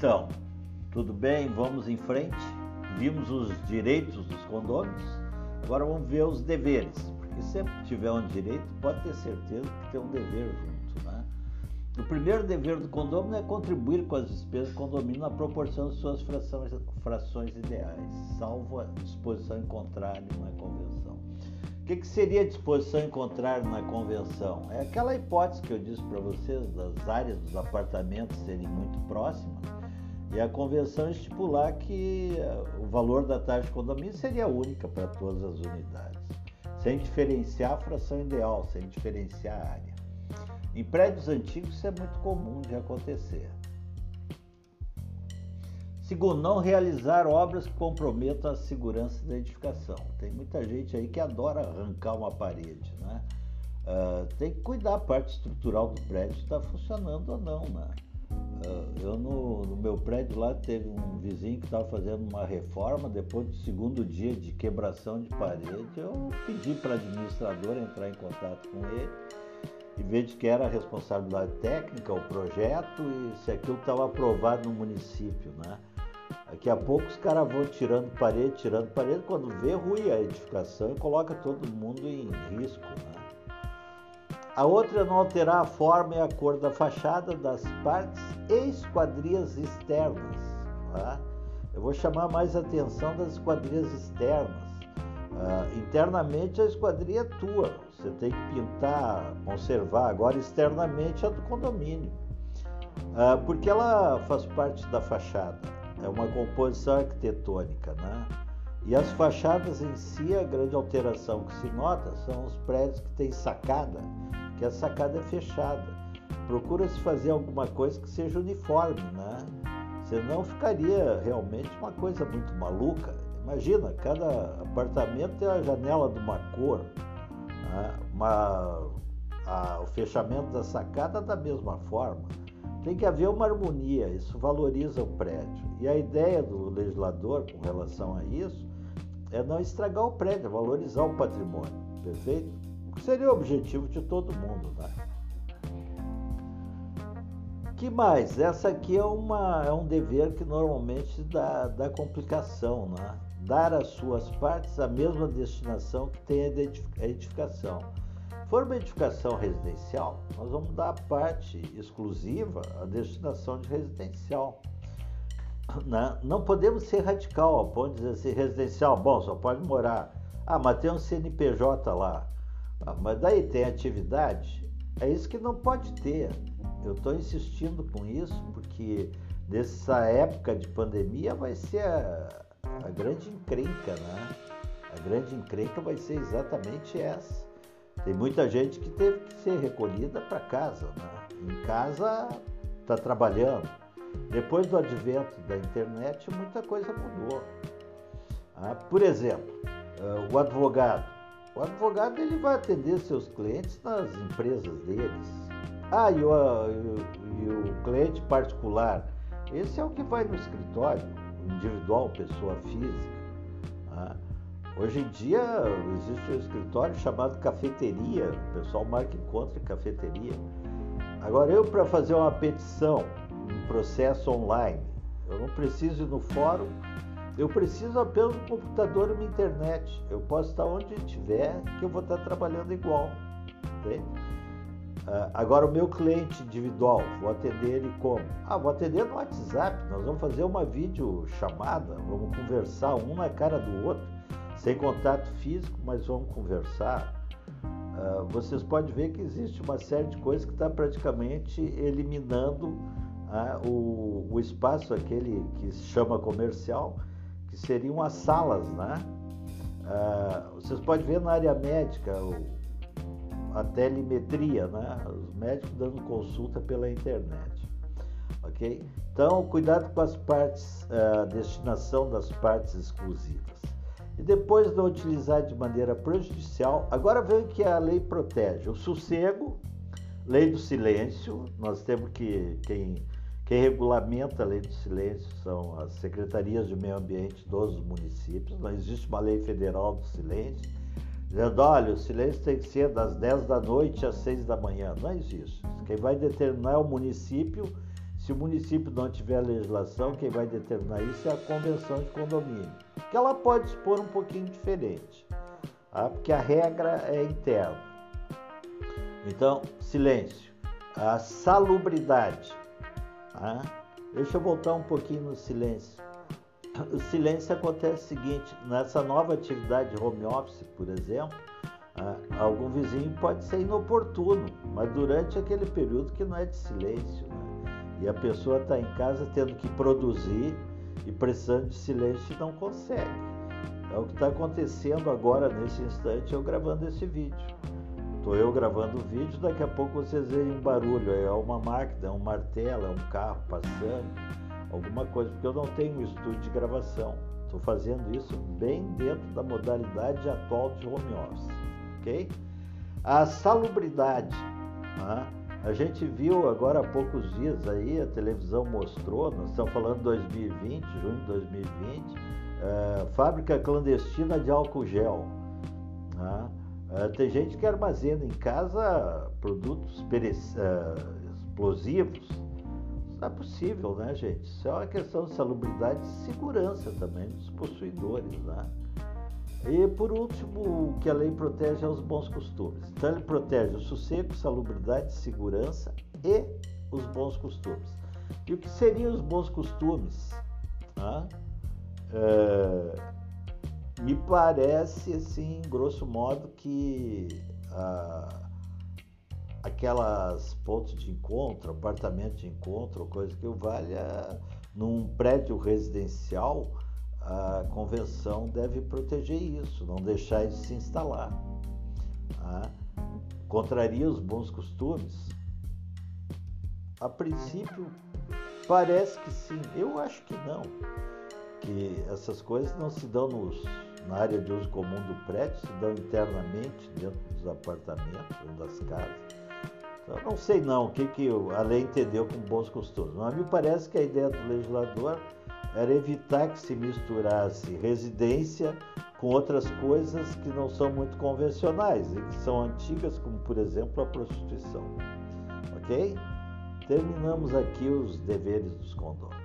Então, tudo bem? Vamos em frente. Vimos os direitos dos condôminos, agora vamos ver os deveres, porque sempre que tiver um direito, pode ter certeza que tem um dever junto. Né? O primeiro dever do condômino é contribuir com as despesas do condomínio na proporção de suas frações, frações ideais, salvo a disposição em contrário na convenção. O que, que seria disposição em contrário na convenção? É aquela hipótese que eu disse para vocês das áreas dos apartamentos serem muito próximas e a convenção estipular que eh, o valor da taxa de condomínio seria única para todas as unidades, sem diferenciar a fração ideal, sem diferenciar a área. Em prédios antigos isso é muito comum de acontecer. Segundo, não realizar obras que comprometam a segurança da edificação. Tem muita gente aí que adora arrancar uma parede, né? Uh, tem que cuidar a parte estrutural do prédio está funcionando ou não, né? Uh, eu no, no, meu prédio lá teve um vizinho que estava fazendo uma reforma, depois do segundo dia de quebração de parede, eu pedi para a administradora entrar em contato com ele e ver de que era a responsabilidade técnica, o projeto e se aquilo estava aprovado no município, né? Daqui a pouco os caras vão tirando parede, tirando parede, quando vê ruim a edificação e coloca todo mundo em risco, né? A outra não alterar a forma e a cor da fachada das partes e esquadrias externas. Tá? Eu vou chamar mais atenção das esquadrias externas. Uh, internamente a esquadria é tua, você tem que pintar, conservar. Agora, externamente é do condomínio, uh, porque ela faz parte da fachada, é uma composição arquitetônica, né? E as fachadas em si, a grande alteração que se nota são os prédios que têm sacada que a sacada é fechada. Procura-se fazer alguma coisa que seja uniforme, né? Senão ficaria realmente uma coisa muito maluca. Imagina, cada apartamento tem a janela de uma cor, né? uma, a, o fechamento da sacada da mesma forma. Tem que haver uma harmonia, isso valoriza o prédio. E a ideia do legislador com relação a isso é não estragar o prédio, é valorizar o patrimônio, perfeito? Seria o objetivo de todo mundo. Né? que mais? Essa aqui é, uma, é um dever que normalmente dá, dá complicação, né? dar às suas partes a mesma destinação que tem a edificação. For uma edificação residencial, nós vamos dar a parte exclusiva à destinação de residencial. Né? Não podemos ser radical ao ponto de dizer assim, residencial, bom, só pode morar. Ah, mas tem um CNPJ lá. Ah, mas daí tem atividade? É isso que não pode ter. Eu estou insistindo com isso porque nessa época de pandemia vai ser a, a grande encrenca, né? A grande encrenca vai ser exatamente essa. Tem muita gente que teve que ser recolhida para casa, né? Em casa está trabalhando. Depois do advento da internet, muita coisa mudou. Ah, por exemplo, uh, o advogado o advogado ele vai atender seus clientes nas empresas deles. Ah, e o, e o cliente particular, esse é o que vai no escritório, individual, pessoa física. Ah, hoje em dia existe um escritório chamado cafeteria, o pessoal marca encontro em cafeteria. Agora eu para fazer uma petição, um processo online, eu não preciso ir no fórum eu preciso apenas do computador e uma internet. Eu posso estar onde estiver, que eu vou estar trabalhando igual. Entende? Uh, agora, o meu cliente individual, vou atender ele como? Ah, vou atender no WhatsApp. Nós vamos fazer uma videochamada, vamos conversar um na cara do outro, sem contato físico, mas vamos conversar. Uh, vocês podem ver que existe uma série de coisas que está praticamente eliminando o, o espaço aquele que se chama comercial que seriam as salas, né? Uh, vocês podem ver na área médica a telemetria, né? Os médicos dando consulta pela internet, ok? Então, cuidado com as partes, a uh, destinação das partes exclusivas. E depois de utilizar de maneira prejudicial, agora vem que a lei protege: o sossego, lei do silêncio. Nós temos que quem quem regulamenta a lei do silêncio são as secretarias de meio ambiente dos municípios. Não existe uma lei federal do silêncio dizendo, olha, o silêncio tem que ser das 10 da noite às 6 da manhã. Não existe. Quem vai determinar é o município se o município não tiver legislação, quem vai determinar isso é a convenção de condomínio, que ela pode expor um pouquinho diferente, tá? porque a regra é interna. Então, silêncio. A salubridade. Tá? Deixa eu voltar um pouquinho no silêncio. O silêncio acontece o seguinte: nessa nova atividade de home office, por exemplo, ah, algum vizinho pode ser inoportuno, mas durante aquele período que não é de silêncio, né? e a pessoa está em casa tendo que produzir e precisando de silêncio e não consegue. É o que está acontecendo agora nesse instante, eu gravando esse vídeo. Estou eu gravando o vídeo, daqui a pouco vocês veem um barulho, é uma máquina, é um martelo, é um carro passando, alguma coisa, porque eu não tenho estúdio de gravação. Estou fazendo isso bem dentro da modalidade atual de home office ok? A salubridade, né? a gente viu agora há poucos dias aí, a televisão mostrou, nós estamos falando de 2020, junho de 2020, é, fábrica clandestina de álcool gel. Né? É, tem gente que armazena em casa produtos é, explosivos. Não é possível, né, gente? Isso é uma questão de salubridade e segurança também dos possuidores, né? E por último, o que a lei protege é os bons costumes. Então ele protege o sossego, salubridade, segurança e os bons costumes. E o que seriam os bons costumes? Ah, é, me parece, assim, grosso modo, que ah, aquelas pontos de encontro, apartamento de encontro, coisa que o valha num prédio residencial, a convenção deve proteger isso, não deixar isso se instalar. Tá? Contraria os bons costumes? A princípio, parece que sim. Eu acho que não. Que essas coisas não se dão nos, na área de uso comum do prédio, se dão internamente dentro dos apartamentos ou das casas. Então, não sei não o que, que a lei entendeu com bons costumes, mas me parece que a ideia do legislador era evitar que se misturasse residência com outras coisas que não são muito convencionais e que são antigas, como por exemplo a prostituição. Ok? Terminamos aqui os deveres dos condôminos.